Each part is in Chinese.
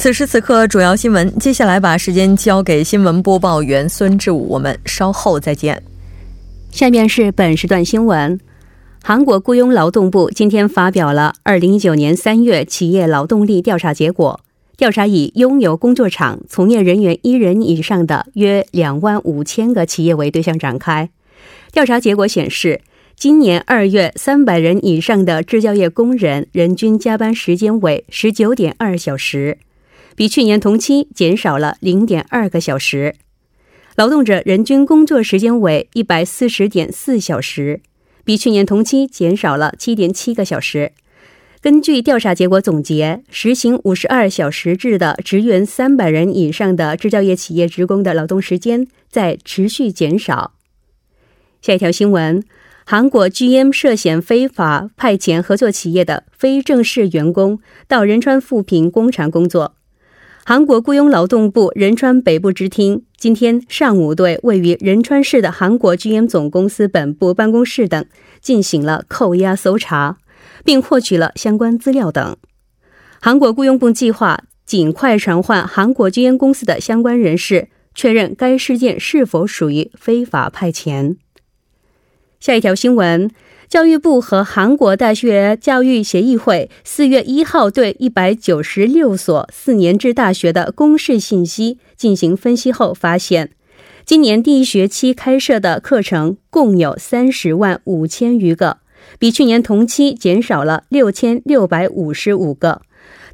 此时此刻，主要新闻。接下来把时间交给新闻播报员孙志武，我们稍后再见。下面是本时段新闻：韩国雇佣劳动部今天发表了二零一九年三月企业劳动力调查结果。调查以拥有工作场从业人员一人以上的约两万五千个企业为对象展开。调查结果显示，今年二月，三百人以上的制造业工人人均加班时间为十九点二小时，比去年同期减少了零点二个小时。劳动者人均工作时间为一百四十点四小时，比去年同期减少了七点七个小时。根据调查结果总结，实行五十二小时制的职员三百人以上的制造业企业职工的劳动时间在持续减少。下一条新闻：韩国 GM 涉嫌非法派遣合作企业的非正式员工到仁川富平工厂工作。韩国雇佣劳动部仁川北部支厅今天上午对位于仁川市的韩国 GM 总公司本部办公室等进行了扣押搜查，并获取了相关资料等。韩国雇佣部计划尽快传唤韩国 GM 公司的相关人士，确认该事件是否属于非法派遣。下一条新闻。教育部和韩国大学教育协议会四月一号对一百九十六所四年制大学的公示信息进行分析后发现，今年第一学期开设的课程共有三十万五千余个，比去年同期减少了六千六百五十五个。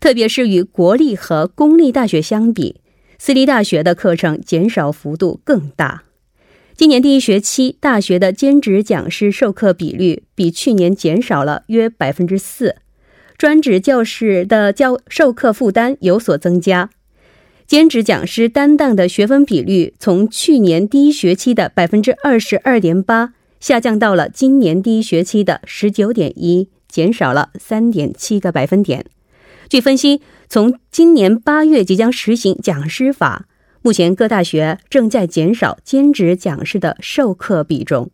特别是与国立和公立大学相比，私立大学的课程减少幅度更大。今年第一学期，大学的兼职讲师授课比率比去年减少了约百分之四，专职教师的教授课负担有所增加，兼职讲师担当的学分比率从去年第一学期的百分之二十二点八下降到了今年第一学期的十九点一，减少了三点七个百分点。据分析，从今年八月即将实行讲师法。目前各大学正在减少兼职讲师的授课比重。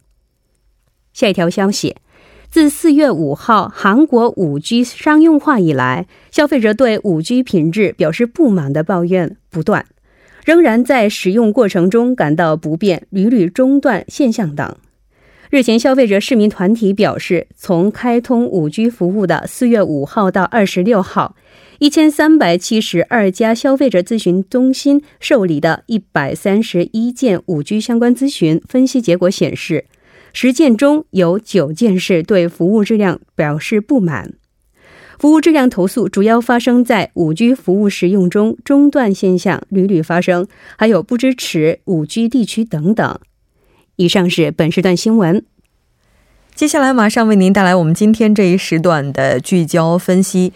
下一条消息，自四月五号韩国五 G 商用化以来，消费者对五 G 品质表示不满的抱怨不断，仍然在使用过程中感到不便、屡屡中断现象等。日前，消费者市民团体表示，从开通五 G 服务的四月五号到二十六号。一千三百七十二家消费者咨询中心受理的一百三十一件五 G 相关咨询分析结果显示，十件中有九件是对服务质量表示不满。服务质量投诉主要发生在五 G 服务使用中中断现象屡屡发生，还有不支持五 G 地区等等。以上是本时段新闻。接下来马上为您带来我们今天这一时段的聚焦分析。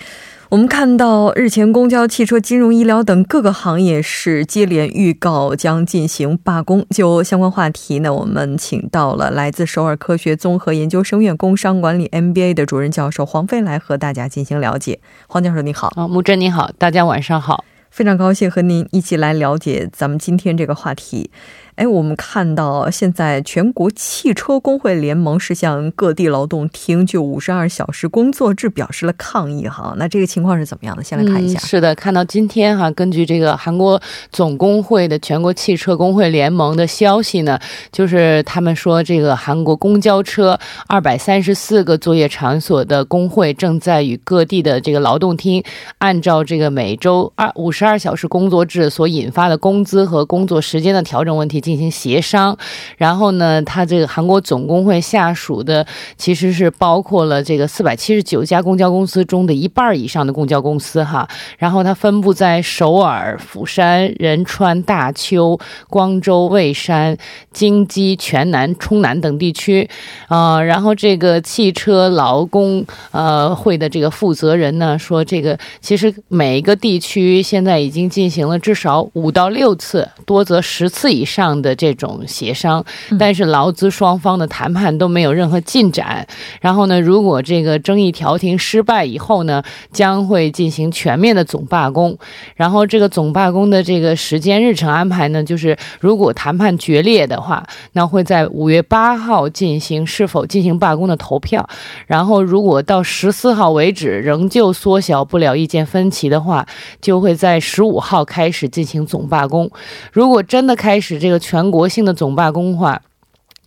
我们看到，日前公交、汽车、金融、医疗等各个行业是接连预告将进行罢工。就相关话题呢，我们请到了来自首尔科学综合研究生院工商管理 MBA 的主任教授黄飞来和大家进行了解。黄教授，你好。啊，木真你好，大家晚上好。非常高兴和您一起来了解咱们今天这个话题。哎，我们看到现在全国汽车工会联盟是向各地劳动厅就五十二小时工作制表示了抗议哈。那这个情况是怎么样的？先来看一下。是的，看到今天哈，根据这个韩国总工会的全国汽车工会联盟的消息呢，就是他们说这个韩国公交车二百三十四个作业场所的工会正在与各地的这个劳动厅按照这个每周二五十二小时工作制所引发的工资和工作时间的调整问题进行协商。然后呢，他这个韩国总工会下属的其实是包括了这个四百七十九家公交公司中的一半以上的公交公司哈。然后它分布在首尔、釜山、仁川、大邱、光州、蔚山、京畿、全南、冲南等地区。啊、然后这个汽车劳工呃会的这个负责人呢说，这个其实每一个地区现在已经进行了至少五到六次，多则十次以上的这种协商，但是劳资双方的谈判都没有任何进展。然后呢，如果这个争议调停失败以后呢，将会进行全面的总罢工。然后这个总罢工的这个时间日程安排呢，就是如果谈判决裂的话，那会在五月八号进行是否进行罢工的投票。然后如果到十四号为止仍旧缩小不了意见分歧的话，就会在十五号开始进行总罢工。如果真的开始这个全国性的总罢工的话，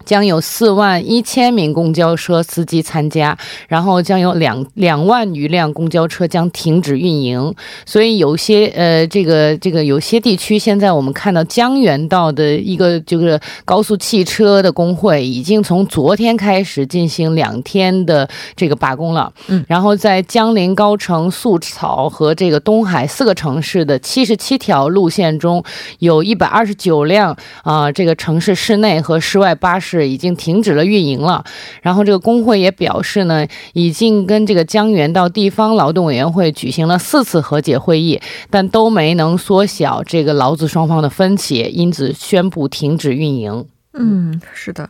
将有四万一千名公交车司机参加，然后将有两两万余辆公交车将停止运营。所以有些呃，这个这个有些地区，现在我们看到江原道的一个就是高速汽车的工会，已经从昨天开始进行两天的这个罢工了。嗯，然后在江陵、高城、素草和这个东海四个城市的七十七条路线中，有一百二十九辆啊、这个城市室内和室外巴士。已经停止了运营了，然后这个工会也表示呢，已经跟这个江源到地方劳动委员会举行了四次和解会议，但都没能缩小这个劳资双方的分歧，因此宣布停止运营。嗯，是的。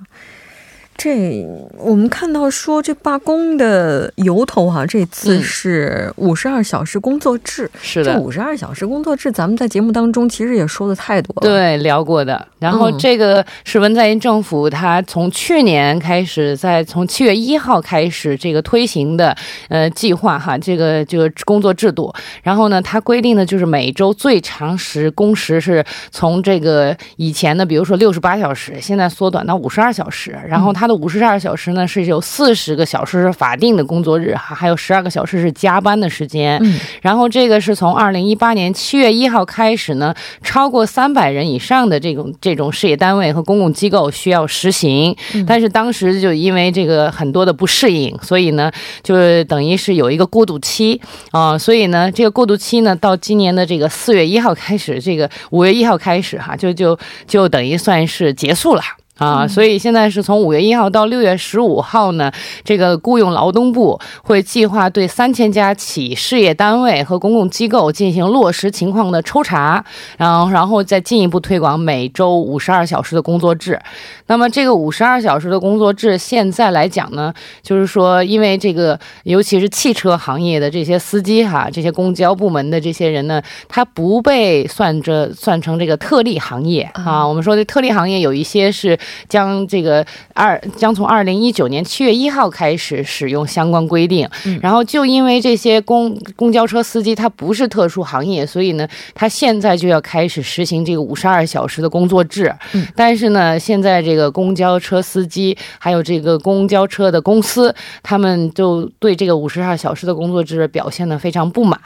这我们看到说，这罢工的由头哈、这次嗯是五十二小时工作制。是的这五十二小时工作制，咱们在节目当中其实也说的太多了。，对，聊过的。然后嗯这个是文在寅政府，他从去年开始，在从七月一号开始这个推行的呃计划哈，这个这个工作制度。然后呢，它规定的就是每周最长时工时是从这个以前的，比如说六十八小时，现在缩短到五十二小时。然后它的五十二小时呢是有四十个小时是法定的工作日哈，还有十二个小时是加班的时间。嗯然后这个是从二零一八年七月一号开始呢，超过三百人以上的这种这种事业单位和公共机构需要实行。但是当时就因为这个很多的不适应，所以呢，就是等于是有一个过渡期啊、所以呢，这个过渡期呢，到今年的这个四月一号开始，这个五月一号开始哈，就就就等于算是结束了。啊，所以现在是从五月一号到六月十五号呢，这个雇佣劳动部会计划对三千家企事业单位和公共机构进行落实情况的抽查，然后然后再进一步推广每周五十二小时的工作制。那么这个五十二小时的工作制现在来讲呢，就是说，因为这个尤其是汽车行业的这些司机哈，这些公交部门的这些人呢，他不被算着算成这个特例行业啊。我们说的特例行业有一些是将这个二将从二零一九年七月一号开始使用相关规定，然后就因为这些公公交车司机他不是特殊行业，所以呢，他现在就要开始实行这个五十二小时的工作制。但是呢，现在这个公交车司机还有这个公交车的公司，他们就对这个五十二小时的工作制表现的非常不满。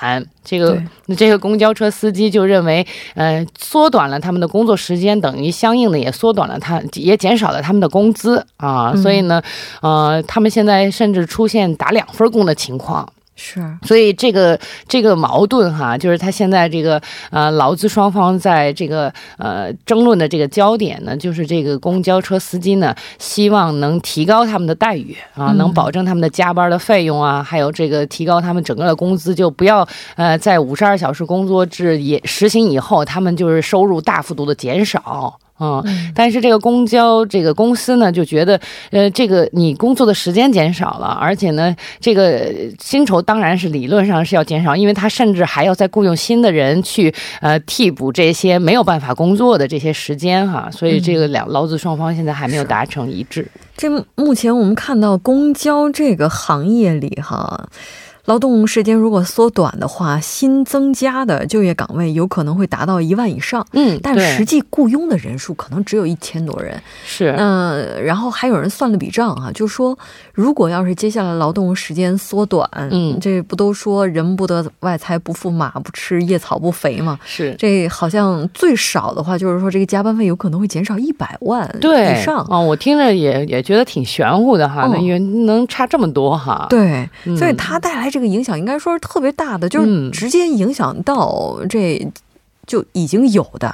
这个对这个公交车司机就认为，呃，缩短了他们的工作时间，等于相应的也缩短了他，也减少了他们的工资啊。嗯所以呢，呃，他们现在甚至出现打两份工的情况。是所以这个这个矛盾哈，就是他现在这个呃劳资双方在这个呃争论的这个焦点呢，就是这个公交车司机呢，希望能提高他们的待遇啊，嗯能保证他们的加班的费用啊，还有这个提高他们整个的工资，就不要呃在五十二小时工作制也实行以后，他们就是收入大幅度的减少。嗯，但是这个公交这个公司呢，就觉得，呃，这个你工作的时间减少了，而且呢，这个薪酬当然是理论上是要减少，因为他甚至还要再雇佣新的人去呃替补这些没有办法工作的这些时间哈，所以这个两劳资双方现在还没有达成一致。这目前我们看到公交这个行业里哈。劳动时间如果缩短的话，新增加的就业岗位有可能会达到一万以上。嗯，但实际雇佣的人数可能只有一千多人。是，嗯，然后还有人算了笔账啊，就说如果要是接下来劳动时间缩短，嗯，这不都说人不得外财不富，马不吃夜草不肥吗？是，这好像最少的话就是说这个加班费有可能会减少一百万以上。哦，我听着也也觉得挺玄乎的哈，那也能差这么多哈。对，所以它带来。这个影响应该说是特别大的，就是直接影响到这。就已经有的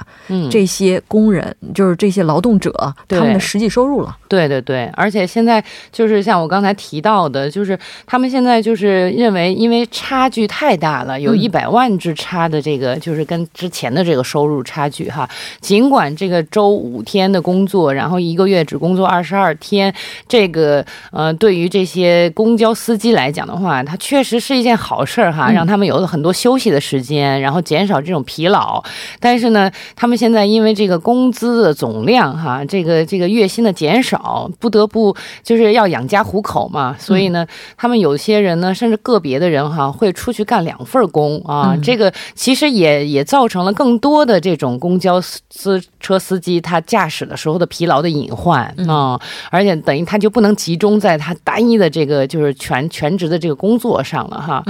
这些工人，就是这些劳动者，他们的实际收入了。对对对，而且现在就是像我刚才提到的，就是他们现在就是认为，因为差距太大了，有一百万之差的这个，就是跟之前的这个收入差距哈。尽管这个周五天的工作，然后一个月只工作二十二天，这个呃，对于这些公交司机来讲的话，它确实是一件好事儿哈，让他们有了很多休息的时间，然后减少这种疲劳。但是呢，他们现在因为这个工资的总量哈，这个这个月薪的减少，不得不就是要养家糊口嘛，所以呢，他们有些人呢，甚至个别的人哈，会出去干两份工啊。这个其实也也造成了更多的这种公交司车司机他驾驶的时候的疲劳的隐患啊，而且等于他就不能集中在他单一的这个就是全全职的这个工作上了哈。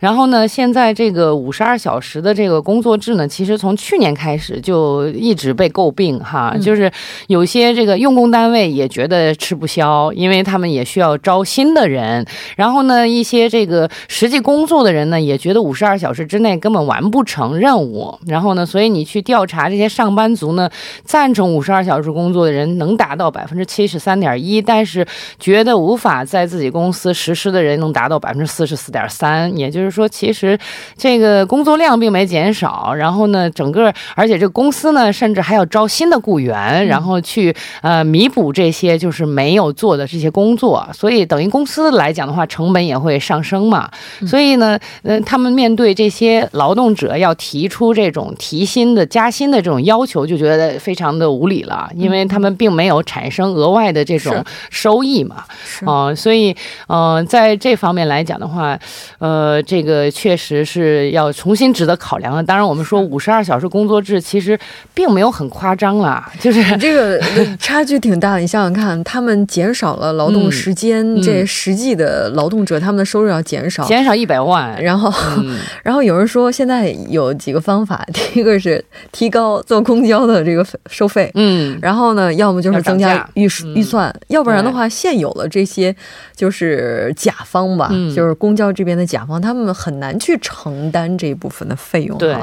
然后呢，现在这个五十二小时的这个工作制呢，其实从从去年开始就一直被诟病哈，就是有些这个用工单位也觉得吃不消，因为他们也需要招新的人。然后呢，一些这个实际工作的人呢，也觉得五十二小时之内根本完不成任务。然后呢，所以你去调查这些上班族呢，赞成五十二小时工作的人能达到百分之七十三点一，但是觉得无法在自己公司实施的人能达到百分之四十四点三。也就是说，其实这个工作量并没减少。然后呢？整个，而且这个公司呢，甚至还要招新的雇员，然后去呃弥补这些就是没有做的这些工作，所以等于公司来讲的话，成本也会上升嘛。所以呢，呃，他们面对这些劳动者要提出这种提薪的、加薪的这种要求，就觉得非常的无理了，因为他们并没有产生额外的这种收益嘛。啊，所以呃，在这方面来讲的话，呃，这个确实是要重新值得考量的。当然，我们说五十二。小时工作制其实并没有很夸张啦，就是这个差距挺大的。你想想看，他们减少了劳动时间，这实际的劳动者他们的收入要减少，减少一百万。然后，然后有人说现在有几个方法，第一个是提高坐公交的这个收费，嗯，然后呢，要么就是增加预预算，要不然的话，现有的这些就是甲方吧，就是公交这边的甲方，他们很难去承担这一部分的费用。对，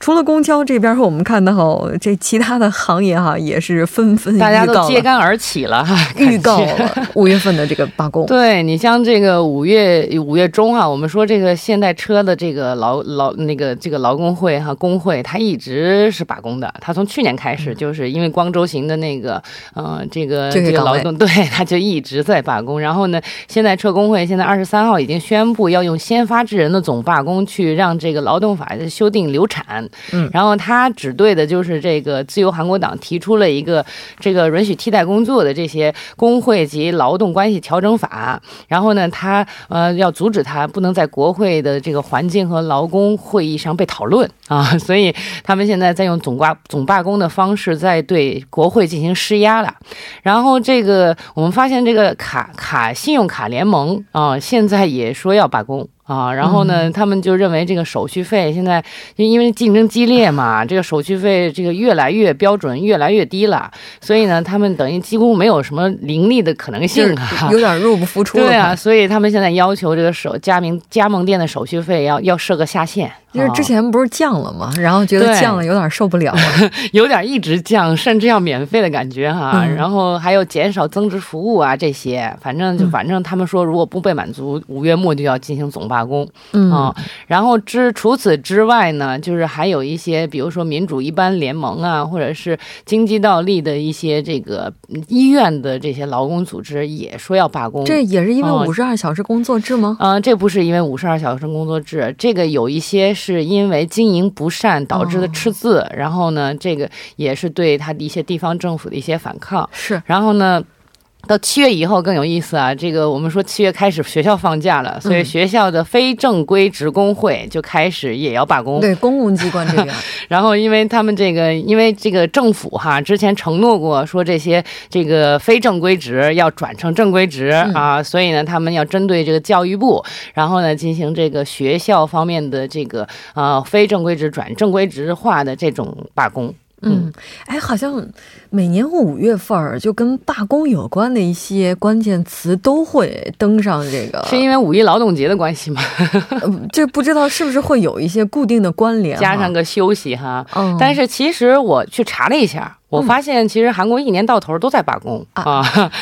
除了公公交这边，我们看到这其他的行业哈，也是纷纷大家都揭竿而起了 哈，预告了五月份的这个罢工。对你像这个五月五月中啊，我们说这个现代车的这个劳劳那个这个劳工会哈工会，它一直是罢工的。它从去年开始，就是因为光州行的那个嗯这个这个劳动对，它就一直在罢工。然后呢，现代车工会现在二十三号已经宣布要用先发制人的总罢工去让这个劳动法的修订流产。嗯。然后他只对的就是这个自由韩国党提出了一个这个允许替代工作的这些工会及劳动关系调整法。然后呢，他呃要阻止他不能在国会的这个环境和劳工会议上被讨论啊。所以他们现在在用总挂总罢工的方式在对国会进行施压了。然后这个我们发现这个卡卡信用卡联盟啊，现在也说要罢工。啊，然后呢，他们就认为这个手续费现在因为竞争激烈嘛，这个手续费这个越来越标准，越来越低了，所以呢，他们等于几乎没有什么盈利的可能性啊，有点入不敷出。对啊，所以他们现在要求这个手加盟加盟店的手续费要要设个下限。就是之前不是降了吗？然后觉得降了有点受不了，有点一直降，甚至要免费的感觉哈。然后还有减少增值服务啊这些，反正就反正他们说如果不被满足，五月末就要进行总罢工啊。然后之除此之外呢，就是还有一些，比如说民主一般联盟啊，或者是经济倒立的一些这个医院的这些劳工组织也说要罢工。这也是因为五十二小时工作制吗？嗯，这不是因为五十二小时工作制，这个有一些。是因为经营不善导致的赤字，然后呢，这个也是对他的一些地方政府的一些反抗。是，然后呢？到七月以后更有意思啊！这个我们说七月开始学校放假了，所以学校的非正规职工会就开始也要罢工。对，公共机关这边。然后因为他们这个，因为这个政府哈之前承诺过说这些这个非正规职要转成正规职啊，所以呢他们要针对这个教育部，然后呢进行这个学校方面的这个呃非正规职转正规职化的这种罢工。嗯，哎，好像每年五月份儿就跟罢工有关的一些关键词都会登上这个，是因为五一劳动节的关系吗？这不知道是不是会有一些固定的关联，加上个休息哈。嗯，但是其实我去查了一下。我发现，其实韩国一年到头都在罢工啊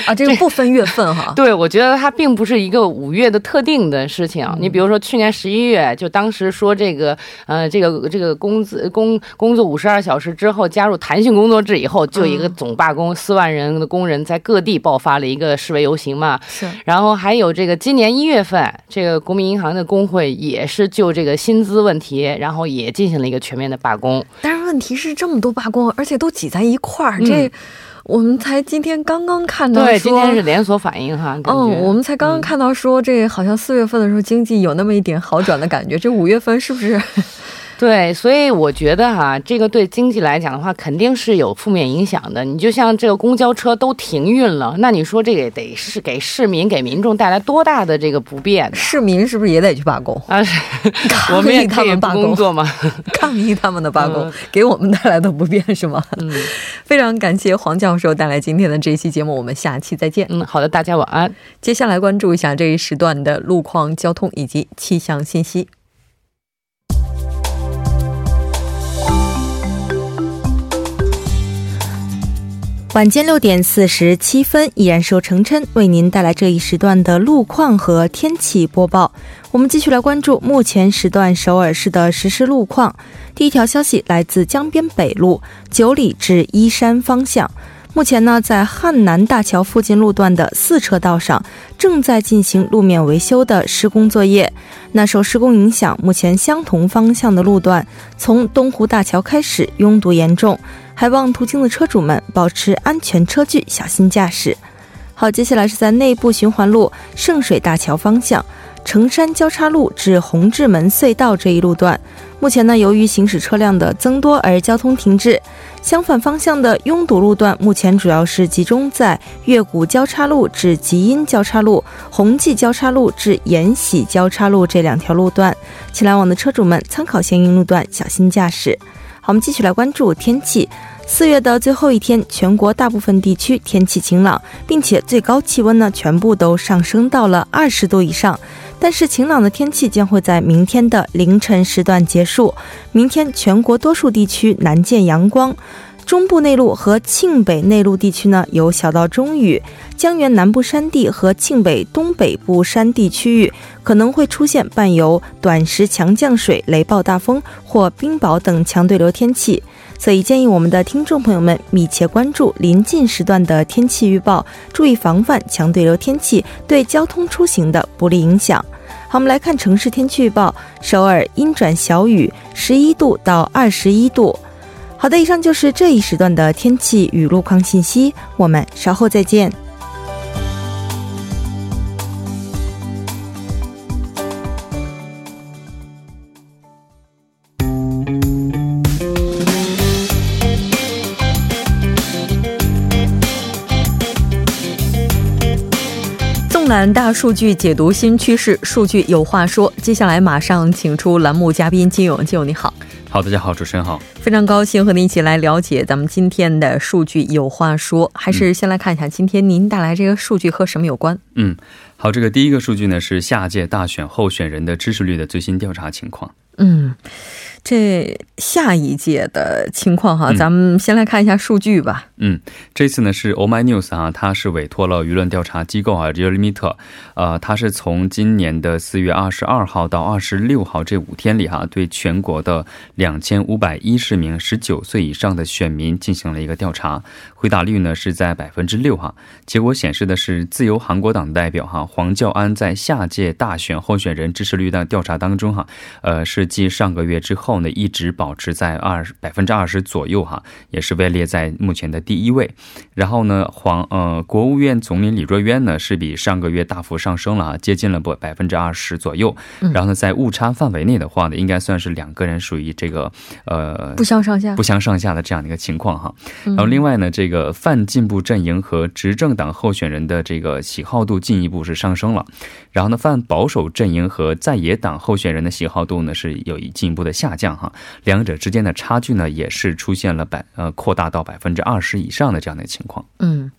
啊！这个不分月份哈。对，我觉得它并不是一个五月的特定的事情。你比如说，去年十一月，就当时说这个，呃，这个这个工资工工作五十二小时之后加入弹性工作制以后，就一个总罢工，四万人的工人在各地爆发了一个示威游行嘛。是。然后还有这个今年一月份，这个国民银行的工会也是就这个薪资问题，然后也进行了一个全面的罢工。问题是，这么多罢工，而且都挤在一。块儿，这我们才今天刚刚看到，对，今天是连锁反应哈。嗯，我们才刚刚看到说，这好像四月份的时候经济有那么一点好转的感觉，这五月份是不是？对，所以我觉得哈，这个对经济来讲的话，肯定是有负面影响的。你就像这个公交车都停运了，那你说这个得是给市民、给民众带来多大的这个不便？市民是不是也得去罢工啊？我们也可以罢工做吗？抗议他们的罢工，给我们带来的不便是吗？嗯，非常感谢黄教授带来今天的这一期节目，我们下期再见。嗯，好的，大家晚安。接下来关注一下这一时段的路况、交通以及气象信息。晚间六点四十七分，依然是由程琛为您带来这一时段的路况和天气播报。我们继续来关注目前时段首尔市的实时路况。第一条消息来自江边北路九里至依山方向。目前呢，在汉南大桥附近路段的四车道上正在进行路面维修的施工作业。那受施工影响，目前相同方向的路段从东湖大桥开始拥堵严重，还望途经的车主们保持安全车距，小心驾驶。好，接下来是在内部循环路圣水大桥方向。城山交叉路至红志门隧道这一路段，目前呢，由于行驶车辆的增多而交通停滞。相反方向的拥堵路段，目前主要是集中在月谷交叉路至吉阴交叉路、红记交叉路至延禧交叉路这两条路段。请来往的车主们参考相应路段，小心驾驶。好，我们继续来关注天气。四月的最后一天，全国大部分地区天气晴朗，并且最高气温呢，全部都上升到了二十度以上。但是晴朗的天气将会在明天的凌晨时段结束。明天全国多数地区难见阳光，中部内陆和庆北内陆地区呢有小到中雨，江源南部山地和庆北东北部山地区域可能会出现伴有短时强降水、雷暴大风或冰雹等强对流天气。所以建议我们的听众朋友们密切关注临近时段的天气预报，注意防范强对流天气对交通出行的不利影响。好，我们来看城市天气预报：首尔阴转小雨，十一度到二十一度。好的，以上就是这一时段的天气与路况信息，我们稍后再见。大数据解读新趋势，数据有话说。接下来马上请出栏目嘉宾金勇，金勇你好。好，大家好，主持人好，非常高兴和您一起来了解咱们今天的数据有话说。还是先来看一下今天您带来这个数据和什么有关？嗯，好，这个第一个数据呢是下届大选候选人的支持率的最新调查情况。嗯。这下一届的情况哈，咱们先来看一下数据吧。嗯，这次呢是 Oh My News 啊，它是委托了舆论调查机构啊 r e a l m e t e 呃，它是从今年的四月二十二号到二十六号这五天里哈，对全国的两千五百一十名十九岁以上的选民进行了一个调查，回答率呢是在百分之六哈。结果显示的是，自由韩国党代表哈黄教安在下届大选候选人支持率的调查当中哈，呃，是继上个月之后。呢，一直保持在二百分之二十左右哈，也是位列在目前的第一位。然后呢，黄呃，国务院总理李若渊呢是比上个月大幅上升了啊，接近了不百分之二十左右。然后呢，在误差范围内的话呢，应该算是两个人属于这个呃不相上下不相上下的这样的一个情况哈。然后另外呢，这个泛进步阵营和执政党候选人的这个喜好度进一步是上升了。然后呢，泛保守阵营和在野党候选人的喜好度呢是有一进一步的下降。哈，两者之间的差距呢，也是出现了百呃扩大到百分之二十以上的这样的情况。嗯，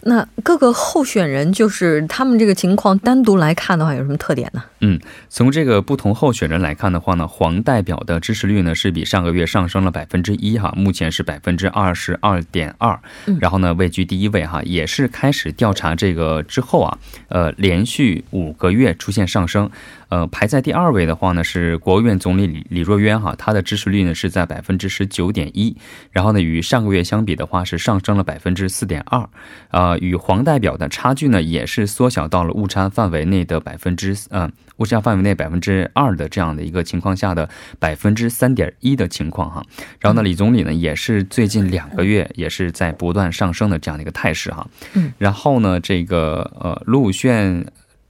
那各个候选人就是他们这个情况单独来看的话，有什么特点呢？嗯，从这个不同候选人来看的话呢，黄代表的支持率呢是比上个月上升了百分之一哈，目前是百分之二十二点二，然后呢位居第一位哈，也是开始调查这个之后啊，呃连续五个月出现上升。呃，排在第二位的话呢，是国务院总理李李若渊哈，他的支持率呢是在百分之十九点一，然后呢，与上个月相比的话是上升了百分之四点二，啊，与黄代表的差距呢也是缩小到了误差范围内的百分之嗯误差范围内百分之二的这样的一个情况下的百分之三点一的情况哈，然后呢，李总理呢也是最近两个月也是在不断上升的这样的一个态势哈，嗯，然后呢，这个呃卢武铉。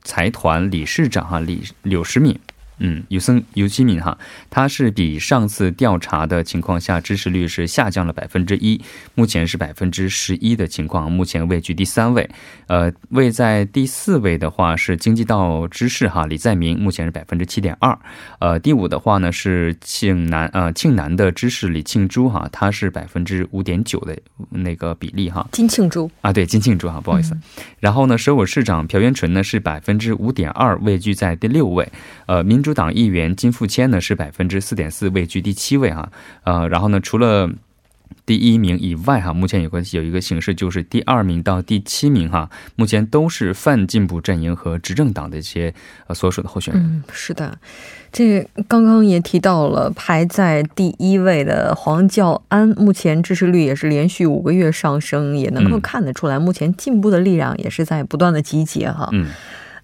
财团理事长哈李柳时敏。嗯，尤森尤基敏哈，他是比上次调查的情况下支持率是下降了百分之一，目前是百分之十一的情况，目前位居第三位。呃，位在第四位的话是经济道知事哈李在明，目前是百分之七点二。呃，第五的话呢是庆南呃庆南的知事李庆珠哈，他是百分之五点九的那个比例哈。金庆珠啊，对金庆珠哈，不好意思。然后呢，首尔市长朴元淳呢是百分之五点二，位居在第六位。呃，民主。党议员金富谦呢是百分之四点四，位居第七位哈，呃，然后呢，除了第一名以外哈，目前有个有一个形势就是第二名到第七名哈，目前都是泛进步阵营和执政党的一些呃所属的候选人。嗯，是的，这刚刚也提到了排在第一位的黄教安，目前支持率也是连续五个月上升，也能够看得出来，目前进步的力量也是在不断的集结哈。嗯，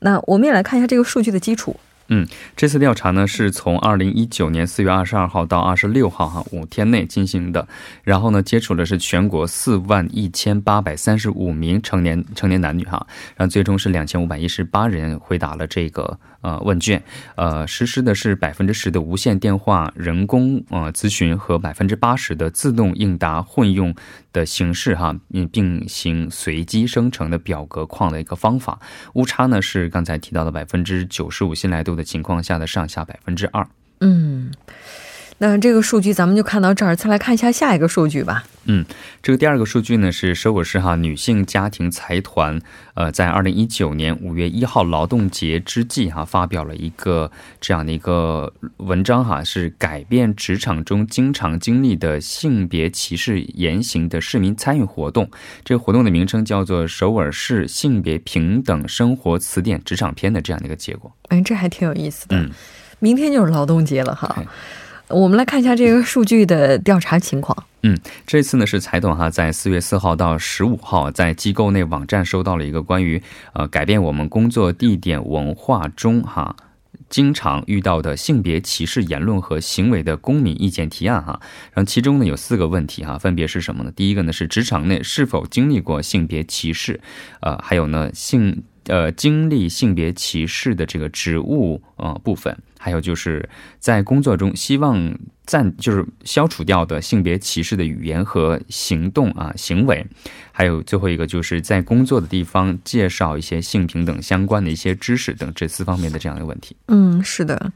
那我们也来看一下这个数据的基础。嗯，这次调查呢是从二零一九年四月二十二号到二十六号哈五天内进行的，然后呢接触的是全国四万一千八百三十五名成年成年男女哈，然后最终是两千五百一十八人回答了这个。呃，问卷，呃，实施的是百分之十的无线电话人工呃咨询和百分之八十的自动应答混用的形式哈，并并行随机生成的表格框的一个方法，误差呢是刚才提到的百分之九十五信赖度的情况下的上下百分之二。嗯。那这个数据咱们就看到这儿，再来看一下下一个数据吧。嗯，这个第二个数据呢是首尔市哈女性家庭财团，呃，在二零一九年五月一号劳动节之际哈发表了一个这样的一个文章哈，是改变职场中经常经历的性别歧视言行的市民参与活动。这个活动的名称叫做首尔市性别平等生活词典职场篇的这样的一个结果。哎，这还挺有意思的。嗯，明天就是劳动节了哈。我们来看一下这个数据的调查情况。嗯，这次呢是财团哈在四月四号到十五号在机构内网站收到了一个关于呃改变我们工作地点文化中哈经常遇到的性别歧视言论和行为的公民意见提案哈。然后其中呢有四个问题哈，分别是什么呢？第一个呢是职场内是否经历过性别歧视？呃，还有呢性。呃，经历性别歧视的这个职务呃部分，还有就是在工作中希望暂就是消除掉的性别歧视的语言和行动啊行为，还有最后一个就是在工作的地方介绍一些性平等相关的一些知识等这四方面的这样的问题。嗯，是的。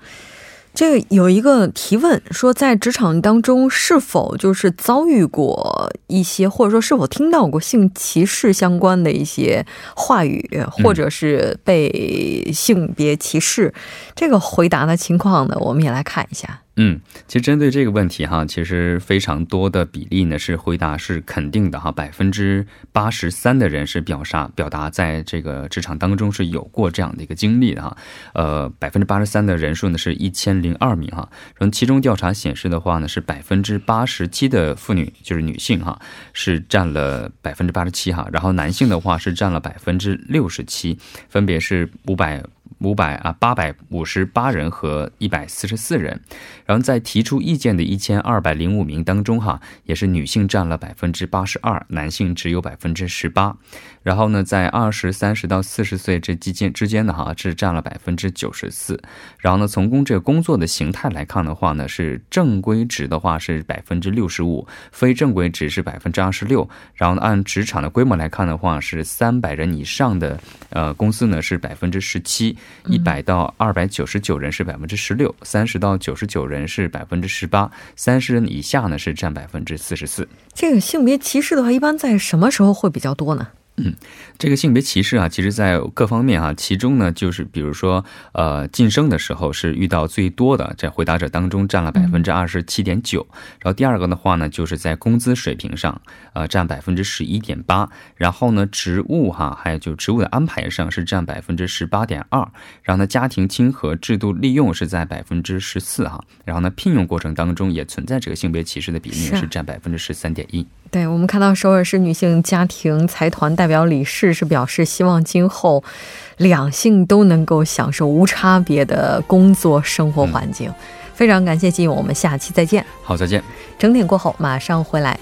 这个有一个提问说，在职场当中是否就是遭遇过一些，或者说是否听到过性歧视相关的一些话语，或者是被性别歧视？这个回答的情况呢，我们也来看一下。嗯，其实针对这个问题哈，其实非常多的比例呢是回答是肯定的哈，百分之八十三的人是表达表达在这个职场当中是有过这样的一个经历的哈，呃，百分之八十三的人数呢是一千零二名哈，然后其中调查显示的话呢是百分之八十七的妇女就是女性哈是占了百分之八十七哈，然后男性的话是占了百分之六十七，分别是五百。五百啊，八百五十八人和一百四十四人，然后在提出意见的一千二百零五名当中，哈，也是女性占了百分之八十二，男性只有百分之十八。然后呢，在二十三十到四十岁这之间之间的哈，是占了百分之九十四。然后呢，从工这个工作的形态来看的话呢，是正规职的话是百分之六十五，非正规职是百分之二十六。然后呢，按职场的规模来看的话，是三百人以上的呃公司呢是百分之十七，一百到二百九十九人是百分之十六，三十到九十九人是百分之十八，三十人以下呢是占百分之四十四。这个性别歧视的话，一般在什么时候会比较多呢？嗯，这个性别歧视啊，其实在各方面啊，其中呢，就是比如说，呃，晋升的时候是遇到最多的，在回答者当中占了百分之二十七点九。然后第二个的话呢，就是在工资水平上，呃，占百分之十一点八。然后呢，职务哈，还有就职务的安排上是占百分之十八点二。然后呢，家庭亲和制度利用是在百分之十四哈。然后呢，聘用过程当中也存在这个性别歧视的比例是占百分之十三点一。对我们看到首尔市女性家庭财团代表理事是表示，希望今后两性都能够享受无差别的工作生活环境。非常感谢金勇，我们下期再见。好，再见。整点过后马上回来。